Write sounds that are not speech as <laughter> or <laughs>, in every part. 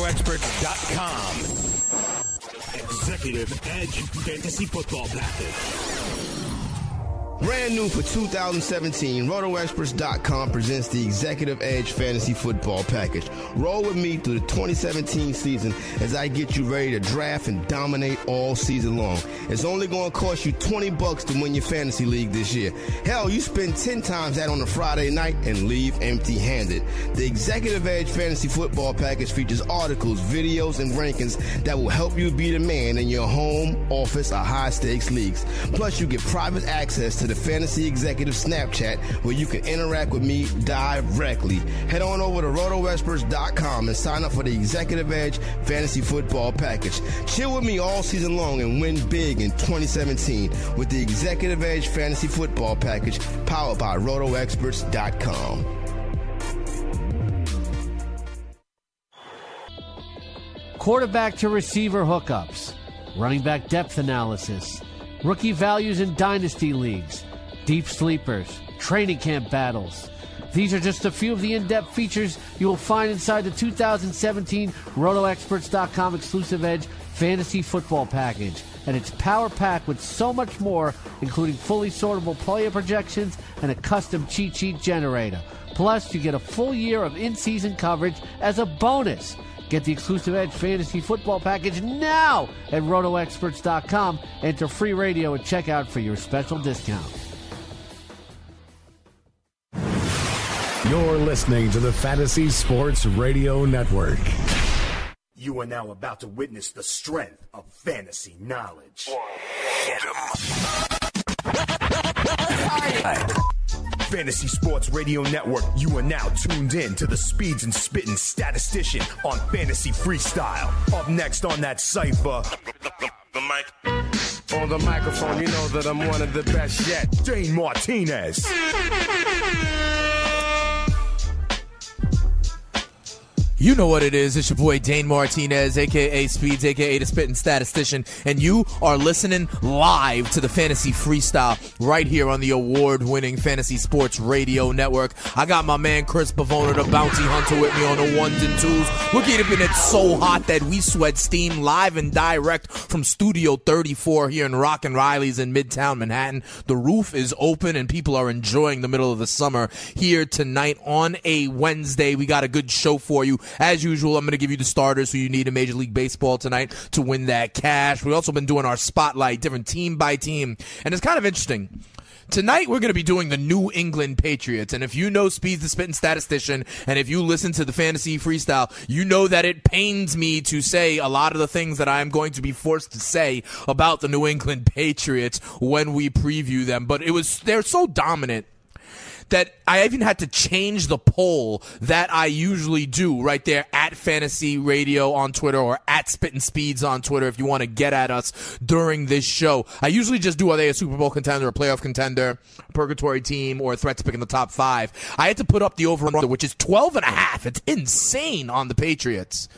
RotoExperts.com. Executive Edge Fantasy Football Package. Brand new for 2017, RotoExperts.com presents the Executive Edge Fantasy Football Package. Roll with me through the 2017 season as I get you ready to draft and dominate all season long. It's only going to cost you 20 bucks to win your fantasy league this year. Hell, you spend 10 times that on a Friday night and leave empty-handed. The Executive Edge Fantasy Football Package features articles, videos, and rankings that will help you be the man in your home, office, or high-stakes leagues. Plus, you get private access to the Fantasy Executive Snapchat where you can interact with me directly. Head on over to rotoexperts.com and sign up for the Executive Edge Fantasy Football Package. Chill with me all season long and win big in 2017 with the Executive Edge Fantasy Football Package powered by rotoexperts.com. Quarterback to receiver hookups, running back depth analysis rookie values in dynasty leagues, deep sleepers, training camp battles. These are just a few of the in depth features you will find inside the 2017 RotoExperts.com exclusive Edge Fantasy Football Package. And it's power packed with so much more, including fully sortable player projections and a custom cheat sheet generator. Plus, you get a full year of in season coverage as a bonus. Get the exclusive Edge Fantasy Football Package now at RotoExperts.com. Enter free radio at checkout for your special discount. You're listening to the Fantasy Sports Radio Network. You are now about to witness the strength of fantasy knowledge. Fantasy Sports Radio Network, you are now tuned in to the Speeds and Spitting Statistician on Fantasy Freestyle. Up next on that cipher. The, mic. On the microphone, you know that I'm one of the best yet. Dane Martinez. You know what it is. It's your boy Dane Martinez, aka Speeds, aka the Spitting Statistician, and you are listening live to the Fantasy Freestyle right here on the award-winning Fantasy Sports Radio Network. I got my man Chris Pavona, the bounty hunter, with me on the ones and twos. We're keeping it so hot that we sweat steam live and direct from Studio 34 here in Rock and Reilly's in Midtown Manhattan. The roof is open and people are enjoying the middle of the summer here tonight on a Wednesday. We got a good show for you. As usual, I'm going to give you the starters who you need in Major League Baseball tonight to win that cash. We've also been doing our spotlight, different team by team. And it's kind of interesting. Tonight we're going to be doing the New England Patriots, and if you know Speed the Spitting Statistician, and if you listen to the Fantasy Freestyle, you know that it pains me to say a lot of the things that I'm going to be forced to say about the New England Patriots when we preview them. But it was they're so dominant that I even had to change the poll that I usually do right there at Fantasy Radio on Twitter or at Spitting Speeds on Twitter if you want to get at us during this show. I usually just do are they a Super Bowl contender, a playoff contender, a purgatory team, or a threat to pick in the top five. I had to put up the over under, which is 12 and a half. It's insane on the Patriots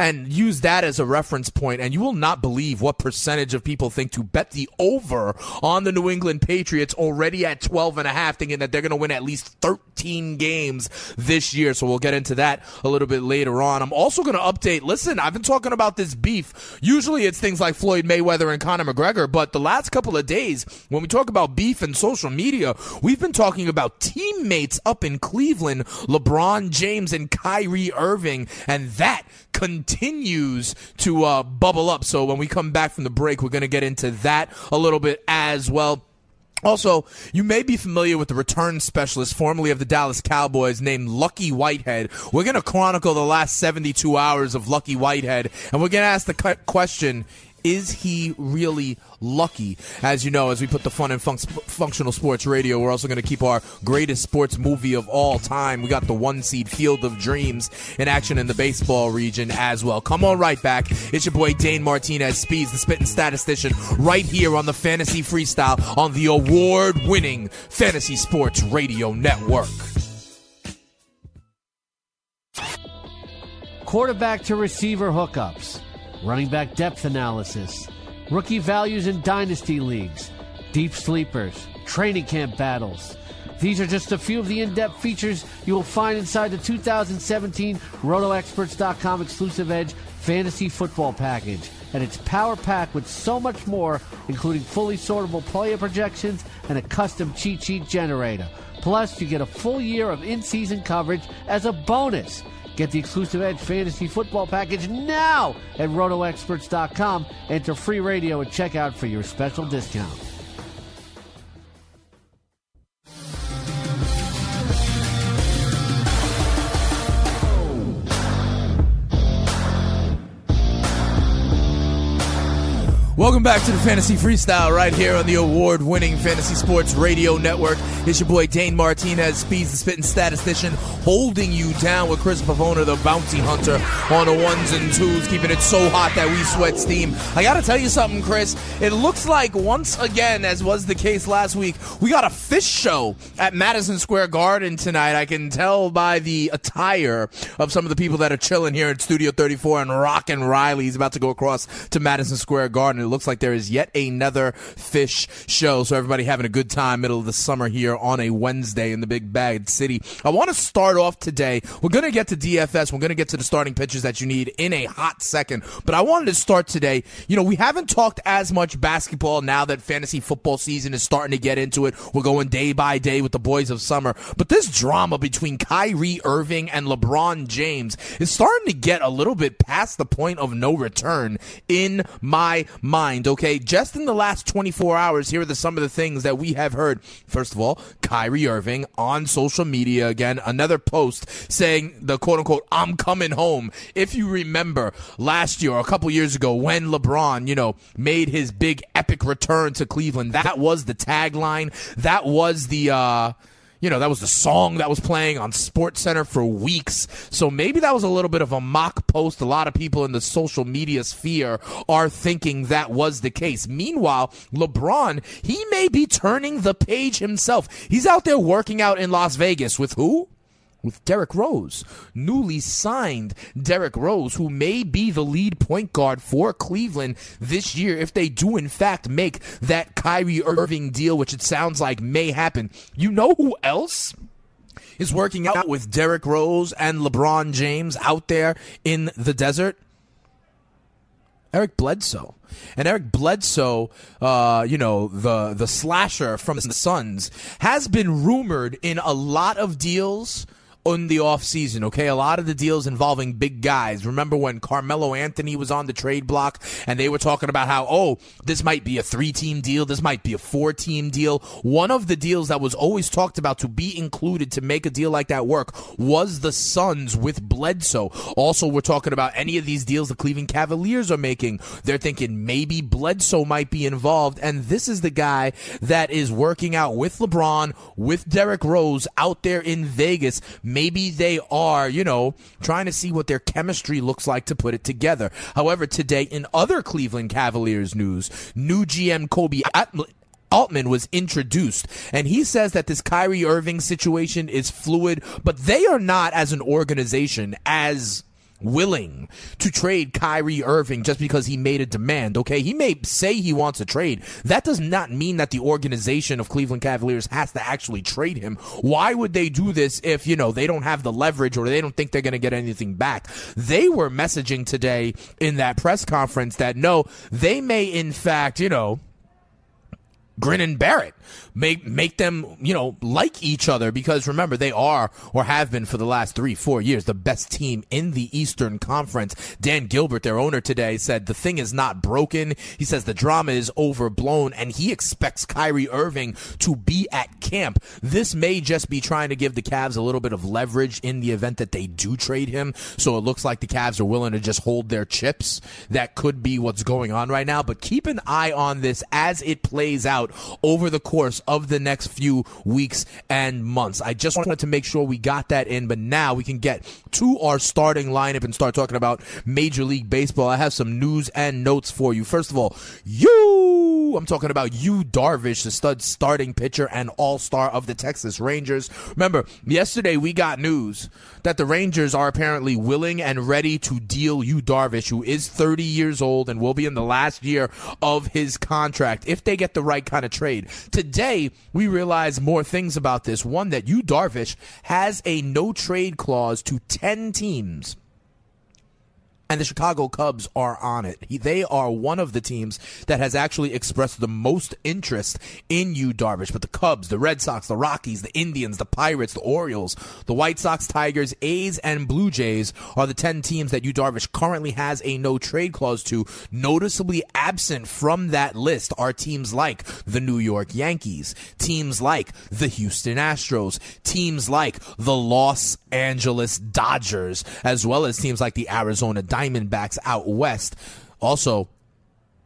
and use that as a reference point, and you will not believe what percentage of people think to bet the over on the New England Patriots already at 12 and a half, thinking that they're going to win at least 13 games this year. So we'll get into that a little bit later on. I'm also going to update. Listen, I've been talking about this beef. Usually it's things like Floyd Mayweather and Conor McGregor, but the last couple of days, when we talk about beef and social media, we've been talking about teammates up in Cleveland, LeBron James and Kyrie Irving, and that continues to uh, bubble up. So when we come back from the break, we're going to get into that a little bit as well. Also, you may be familiar with the return specialist formerly of the Dallas Cowboys named Lucky Whitehead. We're going to chronicle the last 72 hours of Lucky Whitehead, and we're going to ask the question is he really lucky? As you know, as we put the fun fun- functional sports radio, we're also going to keep our greatest sports movie of all time. We got the one seed Field of Dreams in action in the baseball region as well. Come on right back. It's your boy Dane Martinez Speeds, the spitting statistician, right here on the Fantasy Freestyle on the award winning Fantasy Sports Radio Network. Quarterback to receiver hookups running back depth analysis, rookie values in dynasty leagues, deep sleepers, training camp battles. These are just a few of the in depth features you will find inside the 2017 RotoExperts.com exclusive Edge Fantasy Football Package. And it's power packed with so much more, including fully sortable player projections and a custom cheat sheet generator. Plus, you get a full year of in season coverage as a bonus. Get the exclusive Edge Fantasy Football Package now at RotoExperts.com. Enter free radio at checkout for your special discount. Welcome back to the Fantasy Freestyle right here on the award winning Fantasy Sports Radio Network. It's your boy Dane Martinez, Speeds the Spitting Statistician, holding you down with Chris Pavona, the bounty hunter, on the ones and twos, keeping it so hot that we sweat steam. I gotta tell you something, Chris. It looks like once again, as was the case last week, we got a Phish show at Madison Square Garden tonight. I can tell by the attire of some of the people that are chilling here at Studio 34 and Rockin' Reilly's about to go across to Madison Square Garden. It looks like there is yet another Phish show. So everybody having a good time middle of the summer here on a Wednesday in the big bad city. I want to start off today. We're going to get to DFS. We're going to get to the starting pitches that you need in a hot second. But I wanted to start today. You know, we haven't talked as much basketball now that fantasy football season is starting to get into it. We're going day by day with the boys of summer. But this drama between Kyrie Irving and LeBron James is starting to get a little bit past the point of no return in my mind. Okay, just in the last 24 hours, here are some of the things that we have heard. First of all, Kyrie Irving on social media again, another post saying the quote unquote, I'm coming home. If you remember last year or a couple years ago when LeBron, you know, made his big epic return to Cleveland, that was the tagline. That was the, uh, you know, that was the song that was playing on Sports Center for weeks. So maybe that was a little bit of a mock post. A lot of people in the social media sphere are thinking that was the case. Meanwhile, LeBron, he may be turning the page himself. He's out there working out in Las Vegas with who? With Derrick Rose, newly signed Derrick Rose, who may be the lead point guard for Cleveland this year if they do in fact make that Kyrie Irving deal, which it sounds like may happen. You know who else? Is working out with Derrick Rose and LeBron James out there in the desert? Eric Bledsoe. And Eric Bledsoe, uh, you know, the the slasher from the Suns, has been rumored in a lot of deals in the offseason, okay? A lot of the deals involving big guys. Remember when Carmelo Anthony was on the trade block and they were talking about how, oh, this might be a three team deal, this might be a four team deal. One of the deals that was always talked about to be included to make a deal like that work was the Suns with Bledsoe. Also, we're talking about any of these deals the Cleveland Cavaliers are making. They're thinking maybe Bledsoe might be involved. And this is the guy that is working out with LeBron, with Derrick Rose out there in Vegas maybe they are, you know, trying to see what their chemistry looks like to put it together. However, today in other Cleveland Cavaliers news, new GM Koby Altman was introduced, and he says that this Kyrie Irving situation is fluid, but they are not, as an organization, as willing to trade Kyrie Irving just because he made a demand. Okay, he may say he wants a trade. That does not mean that the organization of Cleveland Cavaliers has to actually trade him. Why would they do this if, you know, they don't have the leverage or they don't think they're going to get anything back? They were messaging today in that press conference that no, they may in fact, you know, grin and bear it make make them you know like each other because remember they are or have been for the last three four years the best team in the Eastern Conference. Dan Gilbert, their owner today, said the thing is not broken. He says the drama is overblown and he expects Kyrie Irving to be at camp. This may just be trying to give the Cavs a little bit of leverage in the event that they do trade him. So it looks like the Cavs are willing to just hold their chips. That could be what's going on right now. But keep an eye on this as it plays out over the course of the next few weeks and months. I just wanted to make sure we got that in, but now we can get to our starting lineup and start talking about Major League Baseball. I have some news and notes for you. First of all, you, I'm talking about Yu Darvish, the stud starting pitcher and all star of the Texas Rangers. Remember, yesterday we got news that the Rangers are apparently willing and ready to deal Yu Darvish, who is 30 years old and will be in the last year of his contract if they get the right kind of trade. Today, we realize more things about this. One, that Yu Darvish has a no trade clause to 10 teams and the Chicago Cubs are on it. He, they are one of the teams that has actually expressed the most interest in Yu Darvish. But the Cubs, the Red Sox, the Rockies, the Indians, the Pirates, the Orioles, the White Sox, Tigers, A's, and Blue Jays are the 10 teams that Yu Darvish currently has a no trade clause to. Noticeably absent from that list are teams like the New York Yankees, teams like the Houston Astros, teams like the Los Angeles Dodgers, as well as teams like the Arizona Diamondbacks out west. Also,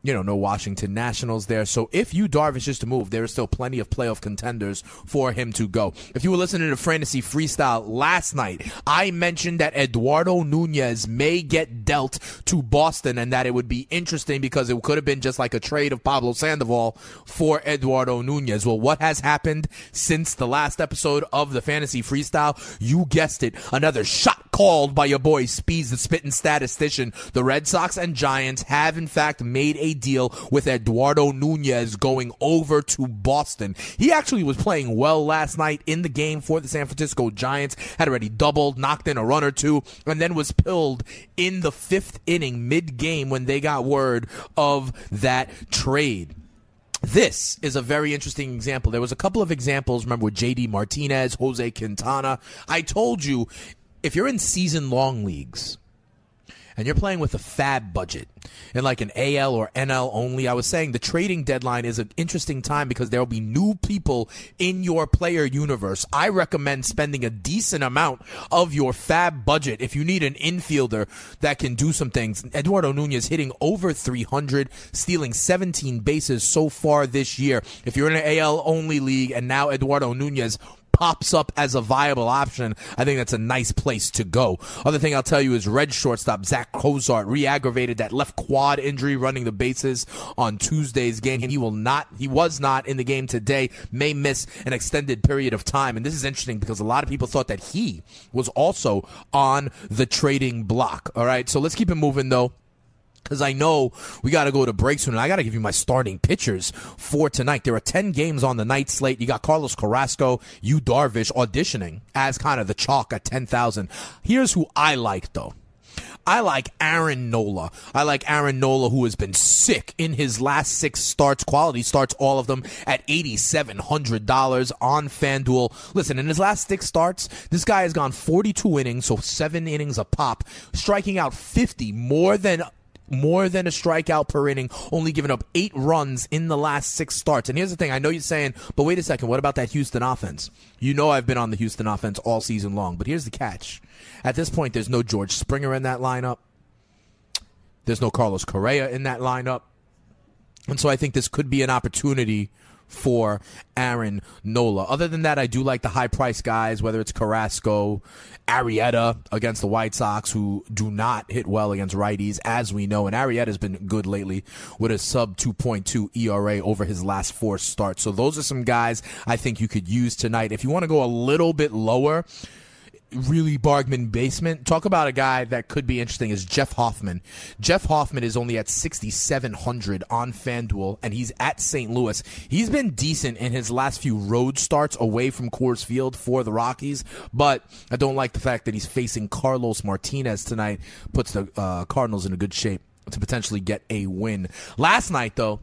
you know, no Washington Nationals there. So if Yu Darvish is to move, there is still plenty of playoff contenders for him to go. If you were listening to Fantasy Freestyle last night, I mentioned that Eduardo Nunez may get dealt to Boston and that it would be interesting because it could have been just like a trade of Pablo Sandoval for Eduardo Nunez. Well, what has happened since the last episode of the Fantasy Freestyle? You guessed it. Another shot called by your boy Speeds, the spitting statistician. The Red Sox and Giants have in fact made a deal with Eduardo Nunez going over to Boston. He actually was playing well last night in the game for the San Francisco Giants, had already doubled, knocked in a run or two, and then was pilled in the fifth inning mid game when they got word of that trade. This is a very interesting example. There was a couple of examples, remember with JD Martinez, Jose Quintana. I told you if you're in season long leagues, and you're playing with a FAAB budget in like an AL or NL only, I was saying the trading deadline is an interesting time because there will be new people in your player universe. I recommend spending a decent amount of your FAAB budget if you need an infielder that can do some things. Eduardo Nunez hitting over 300, stealing 17 bases so far this year. If you're in an AL only league and now Eduardo Nunez pops up as a viable option, I think that's a nice place to go. Other thing I'll tell you is red shortstop Zach Cozart re-aggravated that left quad injury running the bases on Tuesday's game. And he will not, he was not in the game today, may miss an extended period of time. And this is interesting because a lot of people thought that he was also on the trading block. All right. So let's keep it moving though because I know we got to go to break soon. And I got to give you my starting pitchers for tonight. There are 10 games on the night slate. You got Carlos Carrasco, Yu Darvish auditioning as kind of the chalk at 10,000. Here's who I like, though. I like Aaron Nola. I like Aaron Nola, who has been sick in his last six starts. Quality starts, all of them at $8,700 on FanDuel. Listen, in his last six starts, this guy has gone 42 innings, so seven innings a pop, striking out 50, more than more than a strikeout per inning, only giving up eight runs in the last six starts. And here's the thing I know you're saying, but wait a second, what about that Houston offense? You know I've been on the Houston offense all season long, but here's the catch. At this point, there's no George Springer in that lineup, there's no Carlos Correa in that lineup. And so I think this could be an opportunity for Aaron Nola. Other than that, I do like the high price guys, whether it's Carrasco, Arrieta against the White Sox, who do not hit well against righties, as we know. And Arrieta's been good lately with a sub 2.2 ERA over his last four starts. So those are some guys I think you could use tonight. If you want to go a little bit lower, really Bargman basement. Talk about a guy that could be interesting is Jeff Hoffman. Jeff Hoffman is only at 6,700 on FanDuel, and he's at St. Louis. He's been decent in his last few road starts away from Coors Field for the Rockies, but I don't like the fact that he's facing Carlos Martinez tonight. Puts the uh, Cardinals in a good shape to potentially get a win. Last night, though,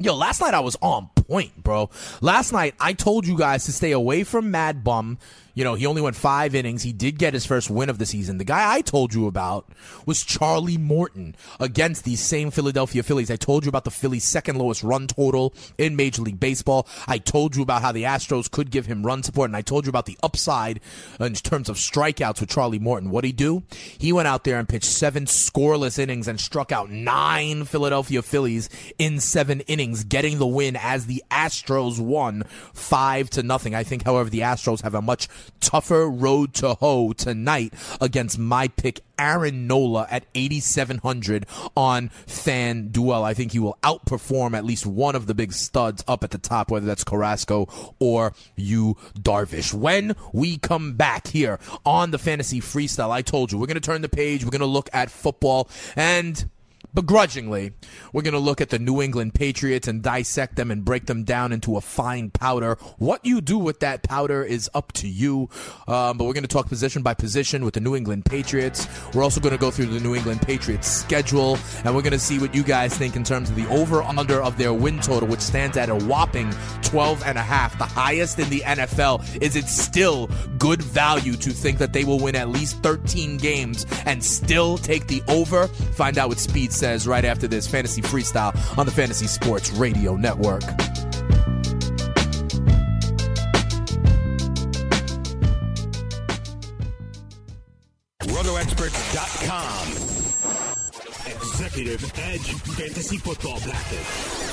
Yo, last night I was on point, bro. Last night I told you guys to stay away from Mad Bum you know, he only went five innings. He did get his first win of the season. The guy I told you about was Charlie Morton against these same Philadelphia Phillies. I told you about the Phillies' second lowest run total in Major League Baseball. I told you about how the Astros could give him run support, and I told you about the upside in terms of strikeouts with Charlie Morton. What'd he do? He went out there and pitched seven scoreless innings and struck out nine Philadelphia Phillies in seven innings, getting the win as the Astros won five to nothing. I think, however, the Astros have a much tougher road to hoe tonight against my pick Aaron Nola at 8,700 on FanDuel. I think he will outperform at least one of the big studs up at the top, whether that's Carrasco or Yu Darvish. When we come back here on the Fantasy Freestyle, I told you we're going to turn the page, we're going to look at football, and begrudgingly, we're going to look at the New England Patriots and dissect them and break them down into a fine powder. What you do with that powder is up to you. Um, but we're going to talk position by position with the New England Patriots. We're also going to go through the New England Patriots schedule, and we're going to see what you guys think in terms of the over under of their win total, which stands at a whopping 12 and a half, the highest in the NFL. Is it still good value to think that they will win at least 13 games and still take the over? Find out what Speed says right after this fantasy freestyle on the Fantasy Sports Radio Network. RotoExperts.com. Executive Edge Fantasy Football Package.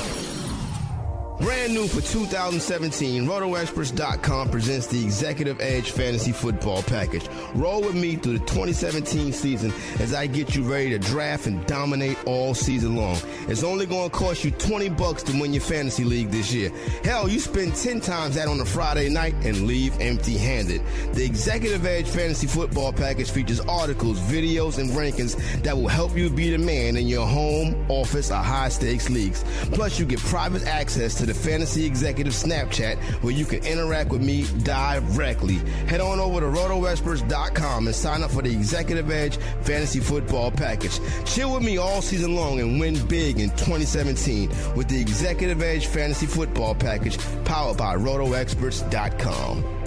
Brand new for 2017, RotoExperts.com presents the Executive Edge Fantasy Football Package. Roll with me through the 2017 season as I get you ready to draft and dominate all season long. It's only going to cost you 20 bucks to win your fantasy league this year. Hell, you spend 10 times that on a Friday night and leave empty-handed. The Executive Edge Fantasy Football Package features articles, videos, and rankings that will help you be the man in your home, office, or high-stakes leagues. Plus, you get private access to the Fantasy Executive Snapchat where you can interact with me directly. Head on over to rotoexperts.com and sign up for the Executive Edge Fantasy Football Package. Chill with me all season long and win big in 2017 with the Executive Edge Fantasy Football Package powered by rotoexperts.com.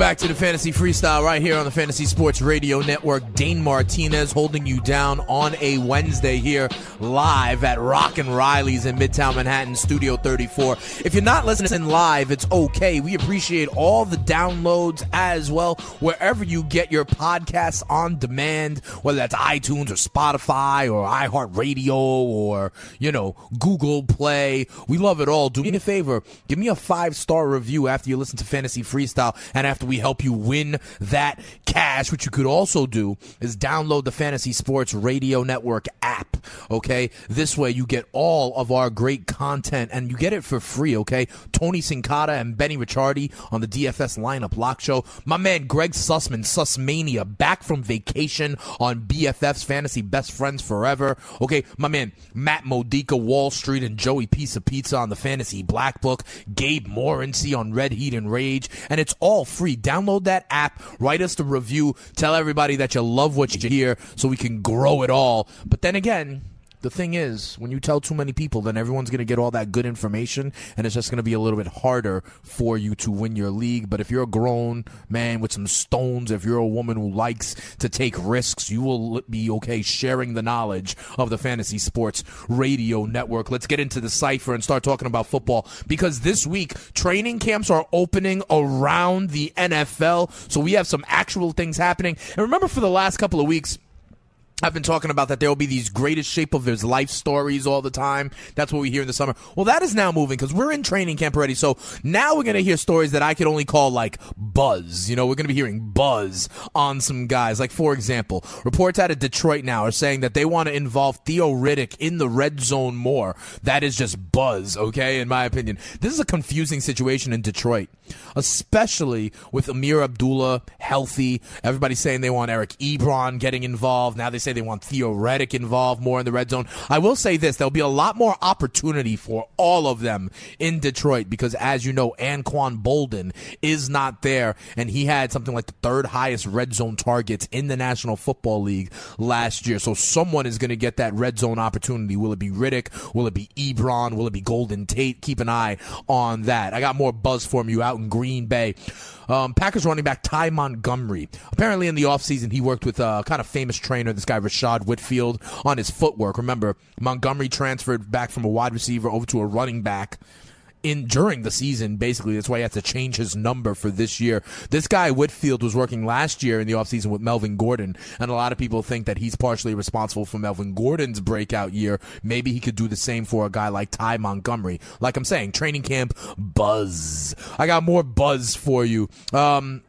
back to the Fantasy Freestyle right here on the Fantasy Sports Radio Network. Dane Martinez holding you down on a Wednesday here live at Rock and Reilly's in Midtown Manhattan, Studio 34. If you're not listening live, it's okay. We appreciate all the downloads as well, wherever you get your podcasts on demand, whether that's iTunes or Spotify or iHeartRadio or, you know, Google Play. We love it all. Do me a favor, give me a five star review after you listen to Fantasy Freestyle and after we help you win that cash, which you could also do is download the Fantasy Sports Radio Network app. Okay. This way you get all of our great content and you get it for free. Okay. Tony Sincata and Benny Ricciardi on the DFS lineup lock show. My man Greg Sussman, Sussmania, back from vacation on BFF's Fantasy Best Friends Forever. Okay. My man Matt Modica, Wall Street, and Joey Piece of Pizza on the Fantasy Black Book. Gabe Morency on Red Heat and Rage. And it's all free. Download that app, write us the review, tell everybody that you love what you hear so we can grow it all. But then again, the thing is, when you tell too many people, then everyone's going to get all that good information, and it's just going to be a little bit harder for you to win your league. But if you're a grown man with some stones, if you're a woman who likes to take risks, you will be okay sharing the knowledge of the Fantasy Sports Radio Network. Let's get into the cipher and start talking about football because this week, training camps are opening around the NFL. So we have some actual things happening. And remember, for the last couple of weeks, I've been talking about that there will be these greatest shape of his life stories all the time. That's what we hear in the summer. Well, that is now moving because we're in training camp already. So now we're going to hear stories that I could only call like buzz. You know, we're going to be hearing buzz on some guys. Like, for example, reports out of Detroit now are saying that they want to involve Theo Riddick in the red zone more. That is just buzz, okay, in my opinion. This is a confusing situation in Detroit, especially with Ameer Abdullah healthy. Everybody's saying they want Eric Ebron getting involved. Now they say they want Theo Riddick involved more in the red zone. I will say this: there'll be a lot more opportunity for all of them in Detroit because, as you know, Anquan Boldin is not there, and he had something like the third highest red zone targets in the National Football League last year. So someone is going to get that red zone opportunity. Will it be Riddick? Will it be Ebron? Will it be Golden Tate? Keep an eye on that. I got more buzz from you out in Green Bay. Um, Packers running back Ty Montgomery. Apparently, in the offseason, he worked with a kind of famous trainer, this guy Rashad Whitfield on his footwork. Remember, Montgomery transferred back from a wide receiver over to a running back in during the season, basically. That's why he had to change his number for this year. This guy, Whitfield, was working last year in the offseason with Melvin Gordon, and a lot of people think that he's partially responsible for Melvin Gordon's breakout year. Maybe he could do the same for a guy like Ty Montgomery. Like I'm saying, training camp buzz. I got more buzz for you. Um,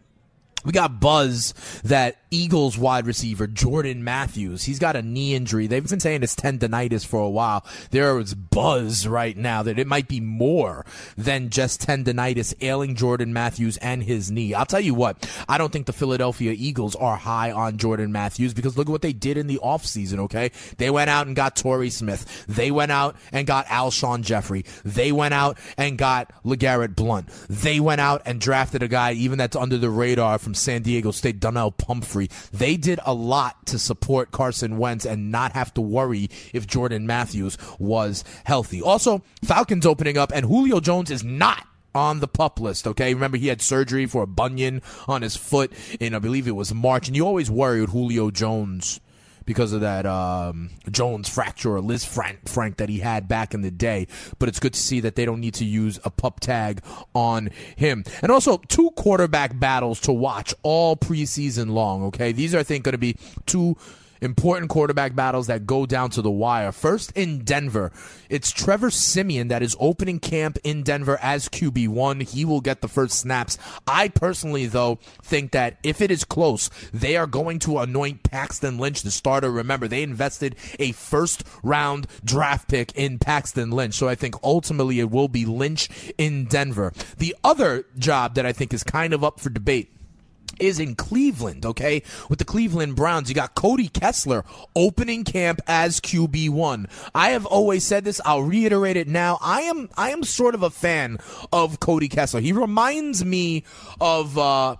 we got buzz that Eagles wide receiver Jordan Matthews, he's got a knee injury. They've been saying it's tendonitis for a while. There is buzz right now that it might be more than just tendonitis ailing Jordan Matthews and his knee. I'll tell you what, I don't think the Philadelphia Eagles are high on Jordan Matthews because look at what they did in the offseason, okay? They went out and got Torrey Smith. They went out and got Alshon Jeffery. They went out and got LeGarrette Blunt. They went out and drafted a guy even that's under the radar from San Diego State, Donnel Pumphrey. They did a lot to support Carson Wentz and not have to worry if Jordan Matthews was healthy. Also, Falcons opening up, and Julio Jones is not on the pup list. Okay, remember he had surgery for a bunion on his foot in I believe it was March, and you always worry with Julio Jones because of that um, Jones fracture or Lisfranc Frank that he had back in the day. But it's good to see that they don't need to use a pup tag on him. And also, two quarterback battles to watch all preseason long. Okay, these are I think going to be two important quarterback battles that go down to the wire. First in Denver, it's Trevor Siemian that is opening camp in Denver as QB1. He will get the first snaps. I personally, though, think that if it is close, they are going to anoint Paxton Lynch the starter. Remember, they invested a first round draft pick in Paxton Lynch. So I think ultimately it will be Lynch in Denver. The other job that I think is kind of up for debate is in Cleveland, okay? With the Cleveland Browns, you got Cody Kessler opening camp as QB1. I have always said this, I'll reiterate it now. I am I am sort of a fan of Cody Kessler. He reminds me of uh,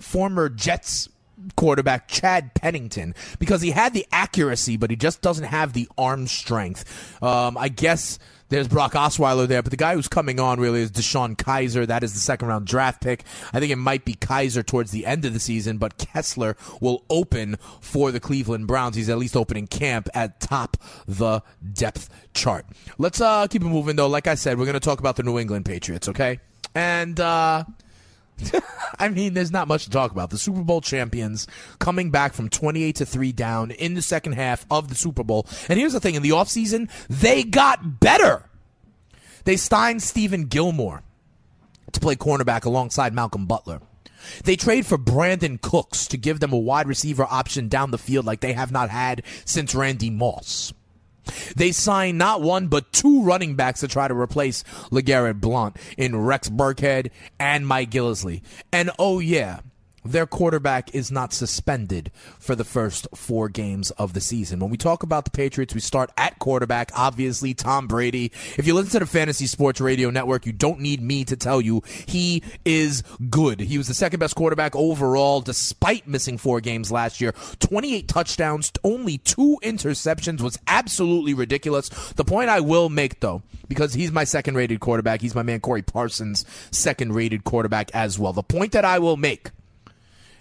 former Jets quarterback Chad Pennington because he had the accuracy, but he just doesn't have the arm strength. Um, I guess there's Brock Osweiler there, but the guy who's coming on really is DeShone Kizer. That is the second round draft pick. I think it might be Kaiser towards the end of the season, but Kessler will open for the Cleveland Browns. He's at least opening camp at top the depth chart. Let's uh, keep it moving though. Like I said, we're going to talk about the New England Patriots, okay? And uh, <laughs> I mean, there's not much to talk about. The Super Bowl champions coming back from 28 to 3 down in the second half of the Super Bowl. And here's the thing in the offseason, they got better. They signed Stephon Gilmore to play cornerback alongside Malcolm Butler. They trade for Brandin Cooks to give them a wide receiver option down the field like they have not had since Randy Moss. They signed not one but two running backs to try to replace LeGarrette Blunt in Rex Burkhead and Mike Gillislee. And oh yeah, their quarterback is not suspended for the first four games of the season. When we talk about the Patriots, we start at quarterback, obviously Tom Brady. If you listen to the Fantasy Sports Radio Network, you don't need me to tell you he is good. He was the second best quarterback overall despite missing four games last year. 28 touchdowns, only two interceptions was absolutely ridiculous. The point I will make though, because he's my second rated quarterback, he's my man Corey Parsons, second rated quarterback as well. The point that I will make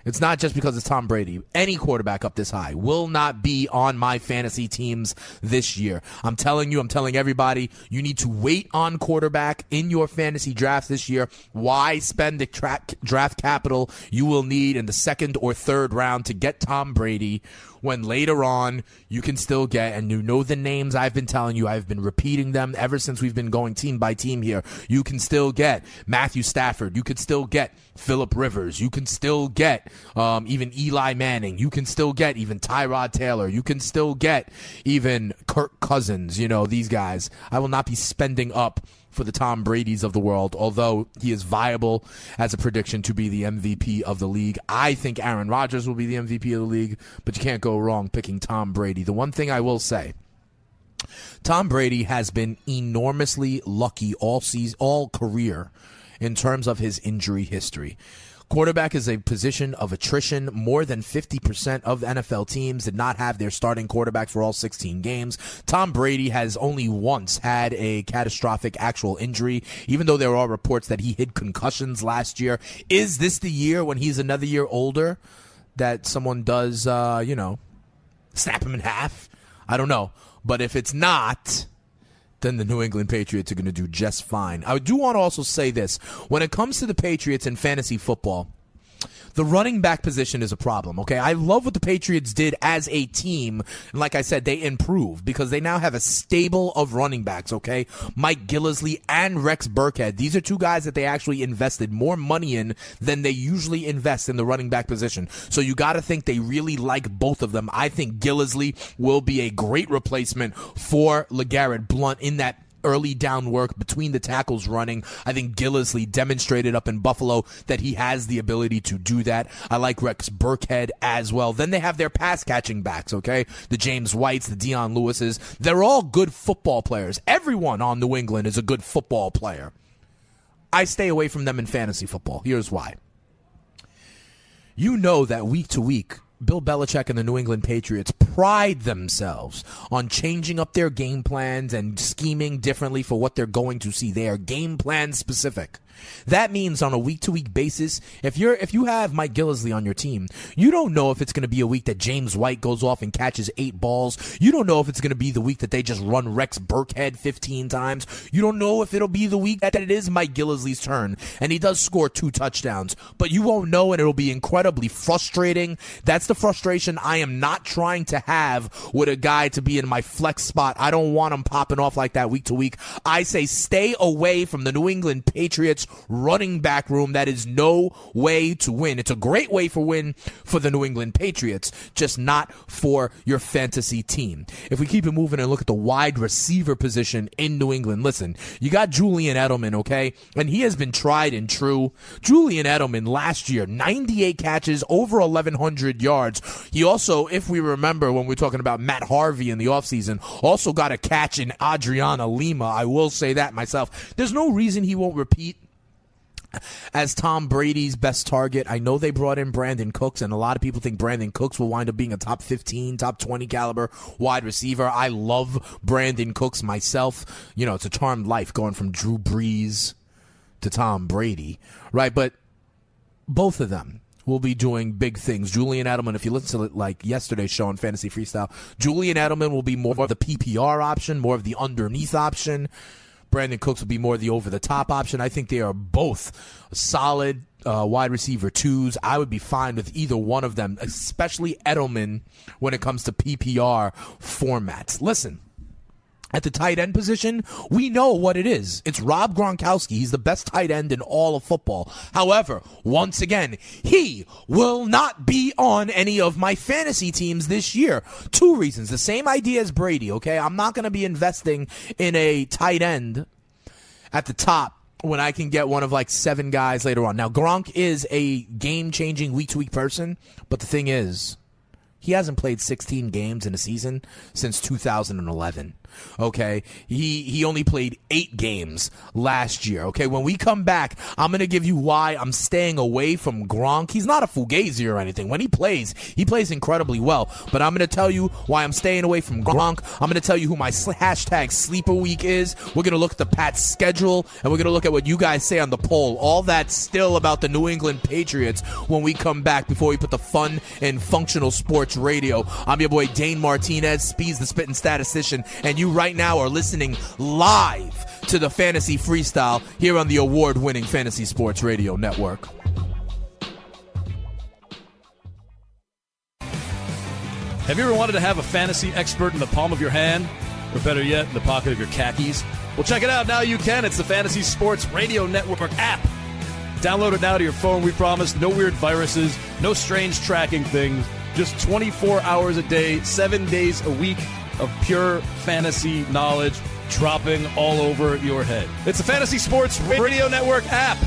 it's not just because it's Tom Brady. Any quarterback up this high will not be on my fantasy teams this year. I'm telling you, I'm telling everybody, you need to wait on quarterback in your fantasy draft this year. Why spend the tra- draft capital you will need in the second or third round to get Tom Brady? When later on you can still get, and you know the names I've been telling you, I've been repeating them ever since we've been going team by team here. You can still get Matthew Stafford. You could still get Philip Rivers. You can still get um, even Eli Manning. You can still get even Tyrod Taylor. You can still get even Kirk Cousins. You know, these guys. I will not be spending up for the Tom Brady's of the world, although he is viable as a prediction to be the MVP of the league. I think Aaron Rodgers will be the MVP of the league, but you can't go wrong picking Tom Brady. The one thing I will say, Tom Brady has been enormously lucky all season, all career in terms of his injury history. Quarterback is a position of attrition. More than 50% of NFL teams did not have their starting quarterback for all 16 games. Tom Brady has only once had a catastrophic actual injury, even though there are reports that he hit concussions last year. Is this the year when he's another year older that someone does, uh, you know, snap him in half. I don't know. But if it's not, then the New England Patriots are going to do just fine. I do want to also say this. When it comes to the Patriots in fantasy football, the running back position is a problem. Okay, I love what the Patriots did as a team, and like I said, they improved because they now have a stable of running backs. Okay, Mike Gillislee and Rex Burkhead. These are two guys that they actually invested more money in than they usually invest in the running back position. So you got to think they really like both of them. I think Gillislee will be a great replacement for LeGarrette Blunt in that early down work between the tackles running. I think Gillislee demonstrated up in Buffalo that he has the ability to do that. I like Rex Burkhead as well. Then they have their pass catching backs, okay? The James Whites, the Dion Lewises. They're all good football players. Everyone on New England is a good football player. I stay away from them in fantasy football. Here's why. You know that week to week, Bill Belichick and the New England Patriots pride themselves on changing up their game plans and scheming differently for what they're going to see. They are game plan specific. That means on a week to week basis, if you're if you have Mike Gillislee on your team, you don't know if it's going to be a week that James White goes off and catches eight balls. You don't know if it's going to be the week that they just run Rex Burkhead 15 times. You don't know if it'll be the week that it is Mike Gillislee's turn and he does score two touchdowns. But you won't know and it'll be incredibly frustrating. That's the frustration I am not trying to have with a guy to be in my flex spot. I don't want him popping off like that week to week. I say stay away from the New England Patriots running back room that is no way to win. It's a great way for win for the New England Patriots, just not for your fantasy team. If we keep it moving and look at the wide receiver position in New England, listen, you got Julian Edelman, okay? And he has been tried and true. Julian Edelman last year, 98 catches, over 1,100 yards. He also, if we remember when we are talking about Matt Harvey in the offseason, also got a catch in Adriana Lima. I will say that myself. There's no reason he won't repeat as Tom Brady's best target. I know they brought in Brandin Cooks, and a lot of people think Brandin Cooks will wind up being a top 15, top 20 caliber wide receiver. I love Brandin Cooks myself. You know, it's a charmed life going from Drew Brees to Tom Brady, right? But both of them will be doing big things. Julian Edelman, if you listen to it like yesterday's show on Fantasy Freestyle, Julian Edelman will be more of the PPR option, more of the underneath option. Brandin Cooks will be more the over the top option. I think they are both solid uh, wide receiver twos. I would be fine with either one of them, especially Edelman when it comes to PPR formats. Listen, at the tight end position, we know what it is. It's Rob Gronkowski. He's the best tight end in all of football. However, once again, he will not be on any of my fantasy teams this year. Two reasons. The same idea as Brady, okay? I'm not going to be investing in a tight end at the top when I can get one of like seven guys later on. Now, Gronk is a game changing week to week person, but the thing is, he hasn't played 16 games in a season since 2011. Okay, he he only played eight games last year. Okay, when we come back, I'm gonna give you why I'm staying away from Gronk. He's not a fugazi or anything. When he plays, he plays incredibly well. But I'm gonna tell you why I'm staying away from Gronk. I'm gonna tell you who my hashtag sleeper week is. We're gonna look at the Pats schedule, and we're gonna look at what you guys say on the poll. All that still about the New England Patriots when we come back. Before we put the fun in functional sports radio, I'm your boy Dane Martinez, Speeds the Spitting Statistician, and you you right now are listening live to the Fantasy Freestyle here on the award winning Fantasy Sports Radio Network. Have you ever wanted to have a fantasy expert in the palm of your hand? Or better yet, in the pocket of your khakis? Well, check it out. Now you can. It's the Fantasy Sports Radio Network app. Download it now to your phone. We promise no weird viruses, no strange tracking things, just 24 hours a day, seven days a week of pure fantasy knowledge dropping all over your head. It's the Fantasy Sports Radio Network app.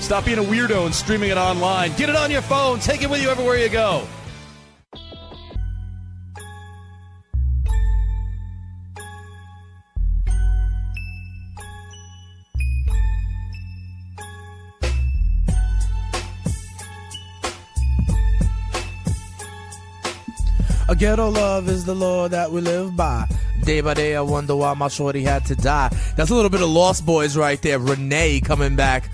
Stop being a weirdo and streaming it online. Get it on your phone. Take it with you everywhere you go. A ghetto love is the law that we live by. Day by day, I wonder why my shorty had to die. That's a little bit of Lost Boyz right there. Renee coming back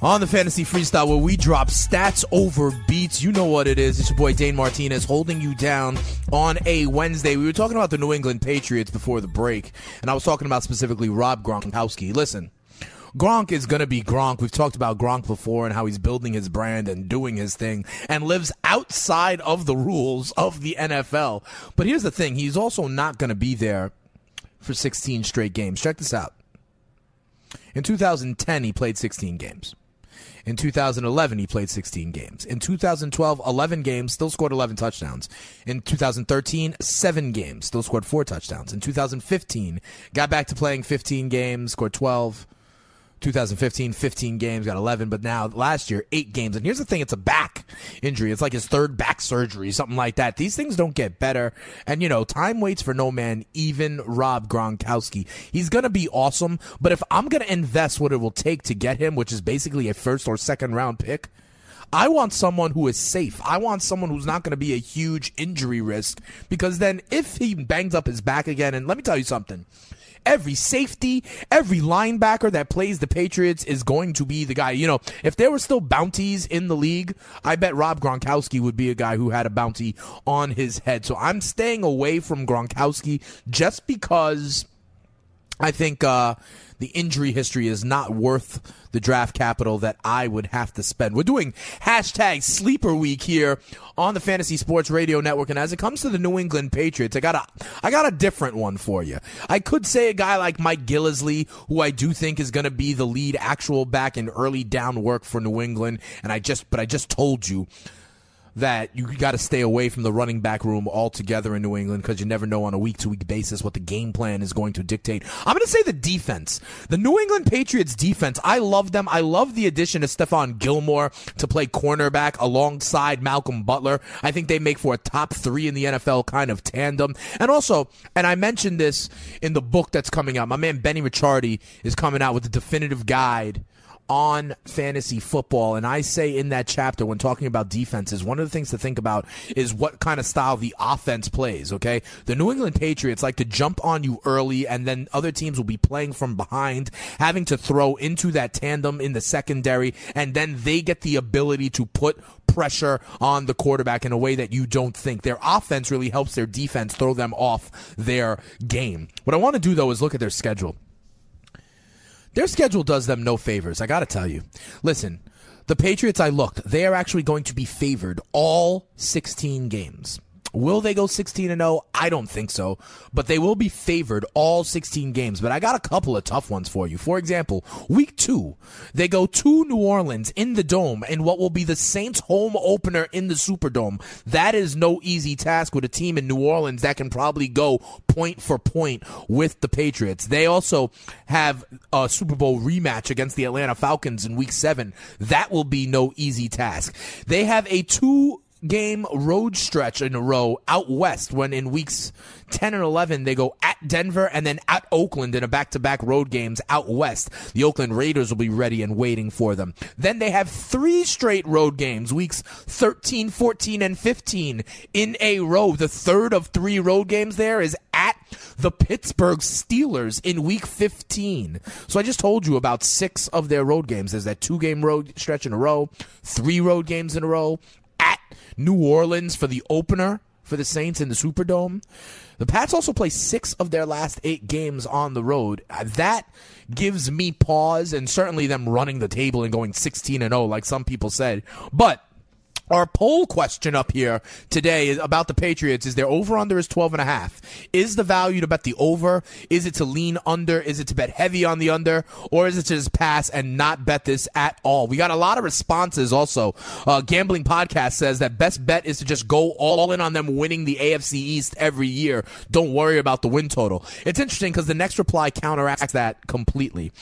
on the Fantasy Freestyle where we drop stats over beats. You know what it is. It's your boy Dane Martinez holding you down on a Wednesday. We were talking about the New England Patriots before the break, and I was talking about specifically Rob Gronkowski. Listen, Gronk is going to be Gronk. We've talked about Gronk before and how he's building his brand and doing his thing and lives outside of the rules of the NFL. But here's the thing he's also not going to be there for 16 straight games. Check this out. In 2010, he played 16 games. In 2011, he played 16 games. In 2012, 11 games, still scored 11 touchdowns. In 2013, 7 games, still scored 4 touchdowns. In 2015, got back to playing 15 games, scored 12. 2015, 15 games, got 11, but now last year, eight games. And here's the thing it's a back injury. It's like his third back surgery, something like that. These things don't get better. And, you know, time waits for no man, even Rob Gronkowski. He's going to be awesome, but if I'm going to invest what it will take to get him, which is basically a first or second round pick, I want someone who is safe. I want someone who's not going to be a huge injury risk because then if he bangs up his back again, and let me tell you something every safety, every linebacker that plays the Patriots is going to be the guy. You know, if there were still bounties in the league, I bet Rob Gronkowski would be a guy who had a bounty on his head. So I'm staying away from Gronkowski just because I think uh, the injury history is not worth the draft capital that I would have to spend. We're doing hashtag sleeper week here on the Fantasy Sports Radio Network, and as it comes to the New England Patriots, I got a I got a different one for you. I could say a guy like Mike Gillislee, who I do think is going to be the lead actual back in early down work for New England, and I just but I just told you that you got to stay away from the running back room altogether in New England because you never know on a week to week basis what the game plan is going to dictate. I'm going to say the defense. The New England Patriots defense, I love them. I love the addition of Stephon Gilmore to play cornerback alongside Malcolm Butler. I think they make for a top three in the NFL kind of tandem. And also, and I mentioned this in the book that's coming out, my man Benny Ricciardi is coming out with a definitive guide on fantasy football. And I say in that chapter, when talking about defenses, one of the things to think about is what kind of style the offense plays, okay? The New England Patriots like to jump on you early, and then other teams will be playing from behind, having to throw into that tandem in the secondary, and then they get the ability to put pressure on the quarterback in a way that you don't think. Their offense really helps their defense throw them off their game. What I want to do, though, is look at their schedule. Their schedule does them no favors, I got to tell you. Listen, the Patriots, I looked, they are actually going to be favored all 16 games. Will they go 16 and 0? I don't think so, but they will be favored all 16 games. But I got a couple of tough ones for you. For example, week 2, they go to New Orleans in the Dome in what will be the Saints home opener in the Superdome. That is no easy task with a team in New Orleans that can probably go point for point with the Patriots. They also have a Super Bowl rematch against the Atlanta Falcons in week 7. That will be no easy task. They have a two game road stretch in a row out west when in weeks 10 and 11 they go at Denver and then at Oakland in a back-to-back road games out west. The Oakland Raiders will be ready and waiting for them. Then they have three straight road games, weeks 13, 14 and 15 in a row. The third of three road games there is at the Pittsburgh Steelers in week 15. So I just told you about six of their road games. There's that two game road stretch in a row, three road games in a row, at New Orleans for the opener for the Saints in the Superdome. The Pats also play six of their last eight games on the road. Uh, that gives me pause, and certainly them running the table and going 16 and 0, like some people said. But our poll question up here today is about the Patriots is their over under is 12 and a half. Is the value to bet the over? Is it to lean under? Is it to bet heavy on the under? Or is it to just pass and not bet this at all? We got a lot of responses also. Uh, Gambling Podcast says that best bet is to just go all in on them winning the AFC East every year. Don't worry about the win total. It's interesting because the next reply counteracts that completely.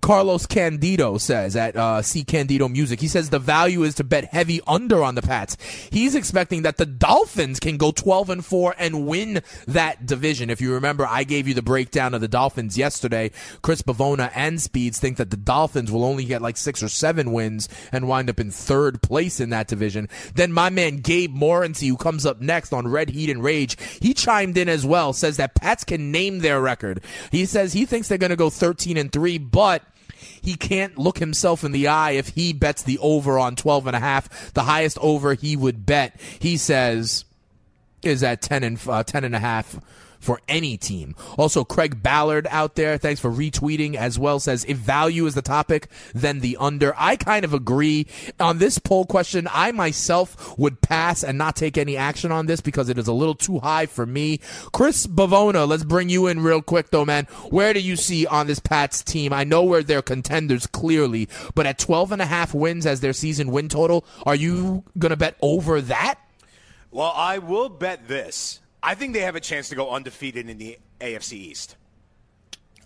Carlos Candido says at uh, C Candido Music. He says the value is to bet heavy under on the Pats. He's expecting that the Dolphins can go 12 and 4 and win that division. If you remember, I gave you the breakdown of the Dolphins yesterday. Chris Bavona and Speeds think that the Dolphins will only get like six or seven wins and wind up in third place in that division. Then my man Gabe Morency, who comes up next on Red Heat and Rage, he chimed in as well, says that Pats can name their record. He says he thinks they're going to go 13 and 3, but he can't look himself in the eye if he bets the over on 12 and a half. The highest over he would bet, he says, is at 10 and uh, 10 and a half for any team. Also, Craig Ballard out there, thanks for retweeting as well, says if value is the topic, then the under. I kind of agree on this poll question. I myself would pass and not take any action on this because it is a little too high for me. Chris Bavona, let's bring you in real quick though, man. Where do you see on this Pats team? I know where they're contenders clearly, but at 12 and a half wins as their season win total, are you going to bet over that? Well, I will bet this. I think they have a chance to go undefeated in the AFC East.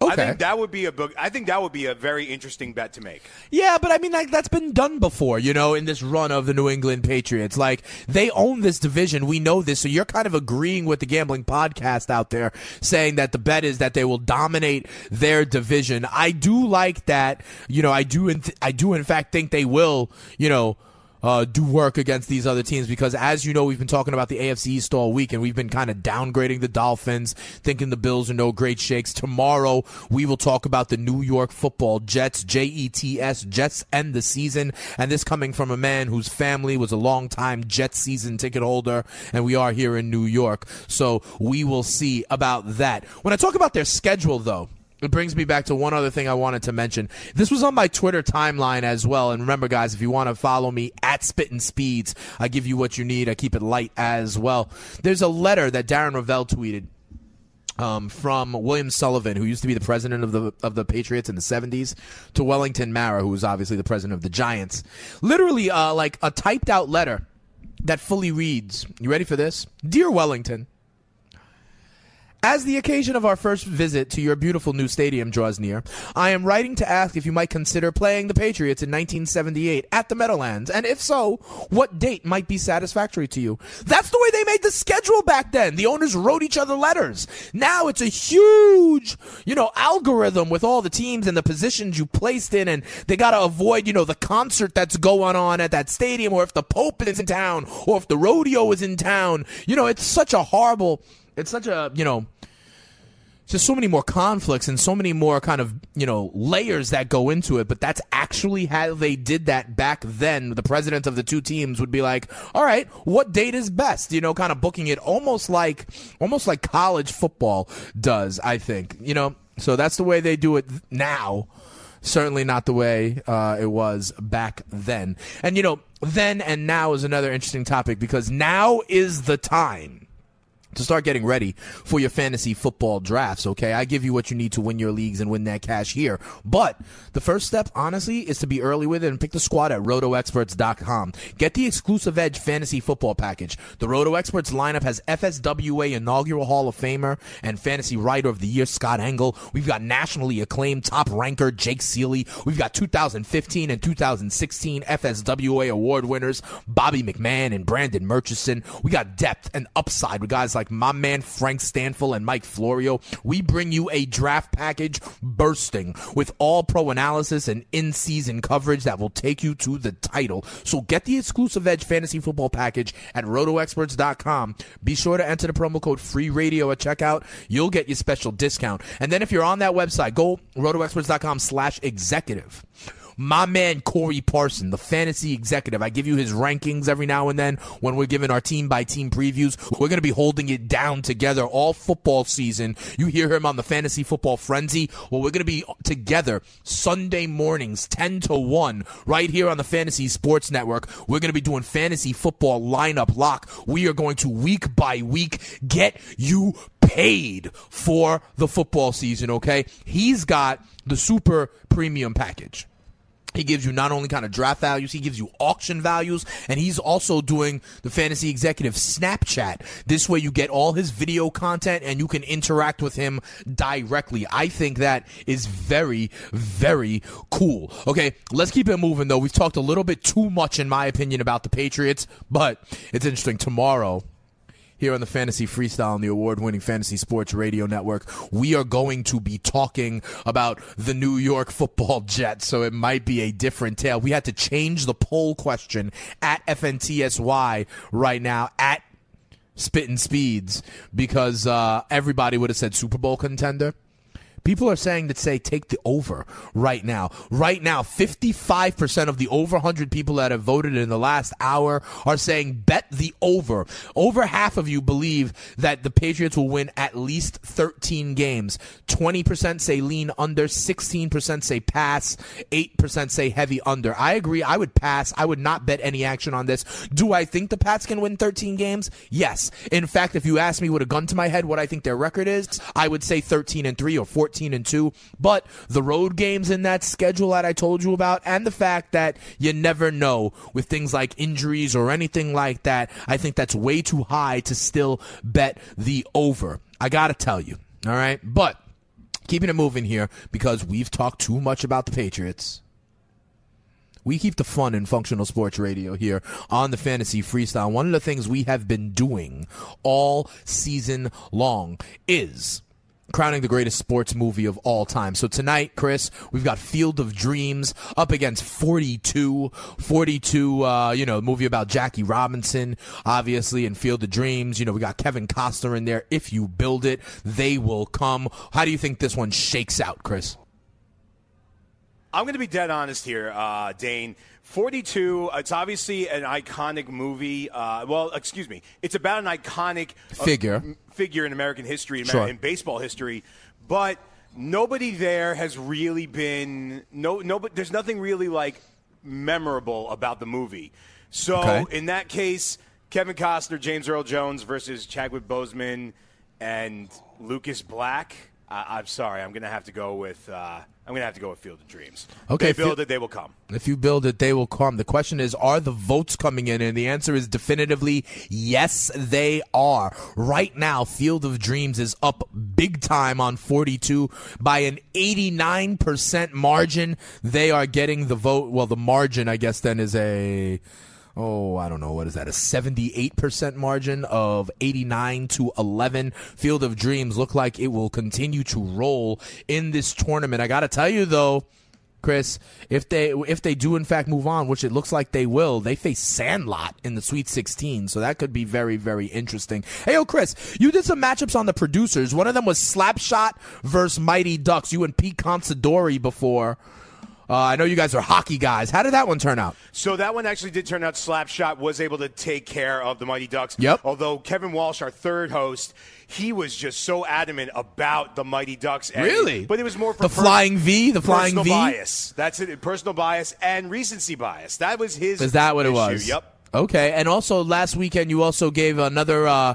Okay. I think that would be a book. I think that would be a very interesting bet to make. Yeah, but I mean, like that's been done before, you know, in this run of the New England Patriots. Like they own this division, we know this. So you're kind of agreeing with the gambling podcast out there, saying that the bet is that they will dominate their division. I do like that. You know, I do. In th- I do in fact think they will. You know uh, do work against these other teams because, as you know, we've been talking about the AFC East all week and we've been kind of downgrading the Dolphins, thinking the Bills are no great shakes. Tomorrow, we will talk about the New York football Jets, J E T S, Jets end the season. And this coming from a man whose family was a long-time Jets season ticket holder, and we are here in New York. So we will see about that. When I talk about their schedule, though, it brings me back to one other thing I wanted to mention. This was on my Twitter timeline as well. And remember, guys, if you want to follow me at Spittin' Speeds, I give you what you need. I keep it light as well. There's a letter that Darren Rovell tweeted. Um, from William Sullivan, who used to be the president of the of the Patriots in the '70s, to Wellington Mara, who was obviously the president of the Giants. Literally, uh, like a typed out letter that fully reads. You ready for this? Dear Wellington, as the occasion of our first visit to your beautiful new stadium draws near, I am writing to ask if you might consider playing the Patriots in 1978 at the Meadowlands, and if so, what date might be satisfactory to you. That's the way they made the schedule back then. The owners wrote each other letters. Now it's a huge, you know, algorithm with all the teams and the positions you placed in, and they got to avoid, you know, the concert that's going on at that stadium, or if the Pope is in town, or if the rodeo is in town. You know, it's such a horrible it's such a you know just so many more conflicts and so many more kind of you know layers that go into it but that's actually how they did that back then. The president of the two teams would be like all right what date is best? You know kind of booking it almost like almost like college football does i think you know? So that's the way they do it now. Certainly not the way uh, it was back then. And you know then and now is another interesting topic because now is the time to start getting ready for your fantasy football drafts, okay? I give you what you need to win your leagues and win that cash here. But the first step, honestly, is to be early with it and pick the squad at rotoexperts.com. Get the exclusive Edge fantasy football package. The Roto Experts lineup has FSWA inaugural Hall of Famer and fantasy writer of the year Scott Engel. We've got nationally acclaimed top ranker Jake Ciely. We've got 2015 and 2016 FSWA award winners Bobby McMahon and Brandon Murchison. We got depth and upside with guys like my man Frank Stampfl and Mike Florio. We bring you a draft package bursting with all pro analysis and in season coverage that will take you to the title. So get the exclusive Edge fantasy football package at rotoexperts.com. Be sure to enter the promo code free radio at checkout. You'll get your special discount. And then if you're on that website, go rotoexperts.com slash executive my man Corey Parson, the fantasy executive. I give you his rankings every now and then when we're giving our team by team previews. We're going to be holding it down together all football season. You hear him on the fantasy football frenzy. Well, we're going to be together Sunday mornings, 10 to 1, right here on the Fantasy Sports Network. We're going to be doing fantasy football lineup lock. We are going to week by week get you paid for the football season, okay? He's got the super premium package. He gives you not only kind of draft values, he gives you auction values, and he's also doing the fantasy executive Snapchat. This way you get all his video content and you can interact with him directly. I think that is very, very cool. Okay, let's keep it moving though. We've talked a little bit too much, in my opinion, about the Patriots, but it's interesting. Tomorrow, here on the Fantasy Freestyle on the award winning Fantasy Sports Radio Network. We are going to be talking about the New York football <laughs> Jets, so it might be a different tale. We had to change the poll question at FNTSY right now, at Spitting Speeds, because uh, everybody would have said Super Bowl contender. People are saying that say take the over right now. Right now, 55% of the over 100 people that have voted in the last hour are saying bet the over. Over half of you believe that the Patriots will win at least 13 games. 20% say lean under, 16% say pass, 8% say heavy under. I agree. I would pass. I would not bet any action on this. Do I think the Pats can win 13 games? Yes. In fact, if you ask me with a gun to my head what I think their record is, I would say 13 and 3 or 14 and 2. But the road games in that schedule that I told you about and the fact that you never know with things like injuries or anything like that, I think that's way too high to still bet the over. I got to tell you. All right. But keeping it moving here because we've talked too much about the Patriots. We keep the fun in functional sports radio here on the fantasy freestyle. One of the things we have been doing all season long is crowning the greatest sports movie of all time. So tonight, Chris, we've got Field of Dreams up against 42. 42, uh, you know, movie about Jackie Robinson, obviously, and Field of Dreams. You know, we got Kevin Costner in there. If you build it, they will come. How do you think this one shakes out, Chris? I'm going to be dead honest here, uh, Dane. 42, it's obviously an iconic movie. Uh, well, excuse me. It's about an iconic uh, Figure. m- figure in American history, in, Sure. in baseball history. But nobody there has really been no no. But there's nothing really like memorable about the movie. So Okay. in that case, Kevin Costner, James Earl Jones versus Chadwick Boseman and Lucas Black. I, I'm sorry, I'm going to have to go with. Uh, I'm going to have to go with Field of Dreams. Okay, they Fi- build it, they will come. If you build it, they will come. The question is, are the votes coming in? And the answer is definitively yes, they are. Right now, Field of Dreams is up big time on 42 by an 89% margin. They are getting the vote. Well, the margin, I guess, then is a. Oh, I don't know. What is that? A 78% margin of 89 to 11. Field of Dreams look like it will continue to roll in this tournament. I got to tell you, though, Chris, if they if they do in fact move on, which it looks like they will, they face Sandlot in the Sweet 16, so that could be very very interesting. Hey, yo, Chris, you did some matchups on the producers. One of them was Slapshot versus Mighty Ducks. You and Pete Considori before. Uh, I know you guys are hockey guys. How did that one turn out? So that one actually did turn out. Slapshot was able to take care of the Mighty Ducks. Yep. Although Kevin Walsh, our third host, he was just so adamant about the Mighty Ducks. And- Really? But it was more for The flying V? The flying V? bias. That's it. Personal bias and recency bias. That was his. Is that what it was? Yep. Okay, and also last weekend you also gave another uh,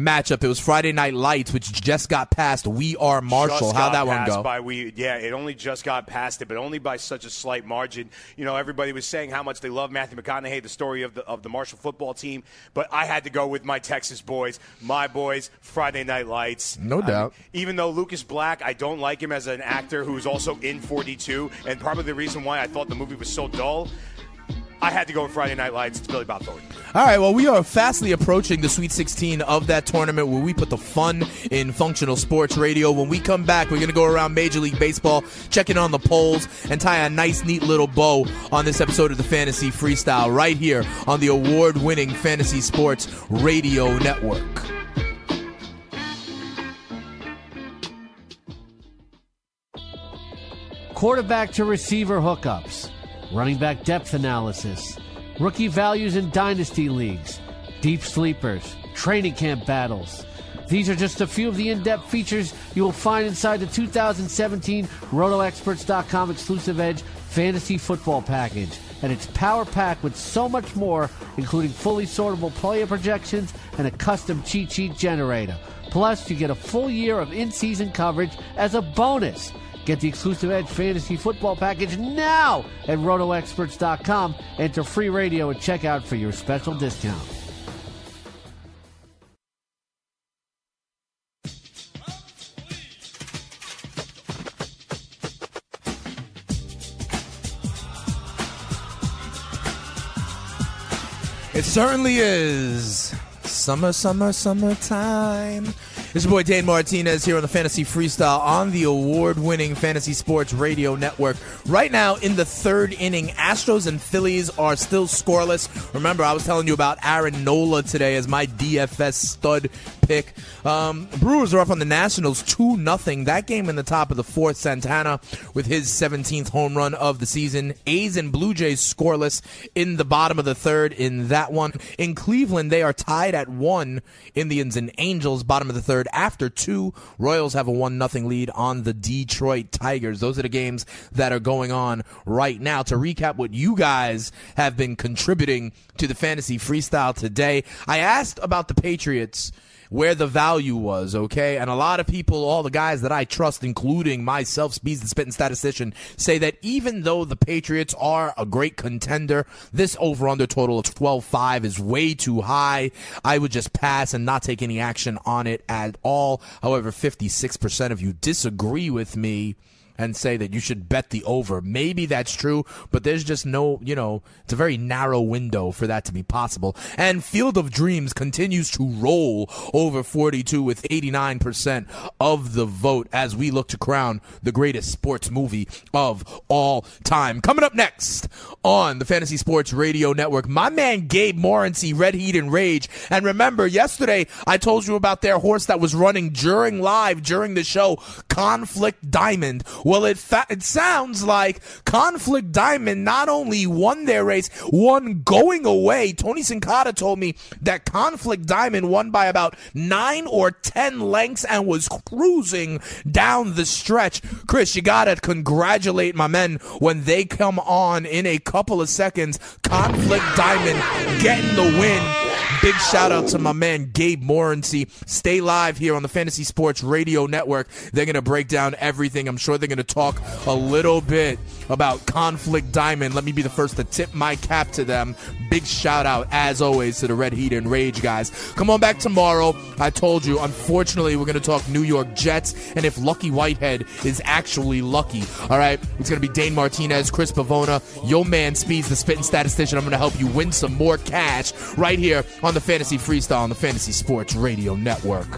matchup. It was Friday Night Lights, which just got past We Are Marshall. Got that one passed go? By we, yeah, it only just got past it, but only by such a slight margin. You know, everybody was saying how much they love Matthew McConaughey, the story of the of the Marshall football team, but I had to go with my Texas boys, my boys, Friday Night Lights. No doubt. even though Lucas Black, I don't like him as an actor who's also in 42, and probably the reason why I thought the movie was so dull. I had to go with Friday Night Lights. It's Billy Bob Thornton. All right, well, we are fastly approaching the Sweet 16 of that tournament where we put the fun in functional sports radio. When we come back, we're going to go around Major League Baseball, checking on the polls, and tie a nice, neat little bow on this episode of the Fantasy Freestyle right here on the award winning Fantasy Sports Radio Network. quarterback to receiver hookups, running back depth analysis, rookie values in dynasty leagues, deep sleepers, training camp battles. These are just a few of the in depth features you will find inside the 2017 RotoExperts.com exclusive Edge Fantasy Football Package. And it's power packed with so much more, including fully sortable player projections and a custom cheat sheet generator. Plus, you get a full year of in season coverage as a bonus. Get the exclusive Edge Fantasy Football Package now at RotoExperts.com. Enter free radio at checkout for your special discount. It certainly is. Summer, summer, summertime. This is your boy Dane Martinez here on the Fantasy Freestyle on the award winning Fantasy Sports Radio Network. Right now in the third inning, Astros and Phillies are still scoreless. Remember, I was telling you about Aaron Nola today as my DFS stud pick. Um, Brewers are up on the Nationals 2 0. That game in the top of the fourth, Santana with his 17th home run of the season. A's and Blue Jays scoreless in the bottom of the third in that one. In Cleveland, they are tied at one. Indians and Angels, bottom of the third after two. Royals have a 1 0 lead on the Detroit Tigers. Those are the games that are going on right now. To recap what you guys have been contributing to the fantasy freestyle today, I asked about the Patriots where the value was, okay? And a lot of people, all the guys that I trust, including myself, Speeds the Spitting Statistician, say that even though the Patriots are a great contender, this over under total of 12 5 is way too high. I would just pass and not take any action on it at all. However, 56% of you disagree with me and say that you should bet the over. Maybe that's true, but there's just no, you know, it's a very narrow window for that to be possible. And Field of Dreams continues to roll over 42 with 89% of the vote as we look to crown the greatest sports movie of all time. Coming up next on the Fantasy Sports Radio Network, my man Gabe Morency, Red Heat and Rage. And remember, yesterday I told you about their horse that was running during live, during the show, Conflict Diamond. Well, it fa- it sounds like Conflict Diamond not only won their race, won going away. Tony Sincata told me that Conflict Diamond won by about nine or ten lengths and was cruising down the stretch. Chris, you gotta congratulate my men when they come on in a couple of seconds. Conflict Diamond getting the win. Big shout out to my man Gabe Morency. Stay live here on the Fantasy Sports Radio Network. They're going to break down everything. I'm sure they're going to talk a little bit about Conflict Diamond. Let me be the first to tip my cap to them. Big shout out, as always, to the Red Heat and Rage guys. Come on back tomorrow. I told you, unfortunately, we're going to talk New York Jets and if Lucky Whitehead is actually lucky. All right, it's going to be Dane Martinez, Chris Pavona, yo man Speeds, the spitting statistician. I'm going to help you win some more cash right here on the Fantasy Freestyle on the Fantasy Sports Radio Network.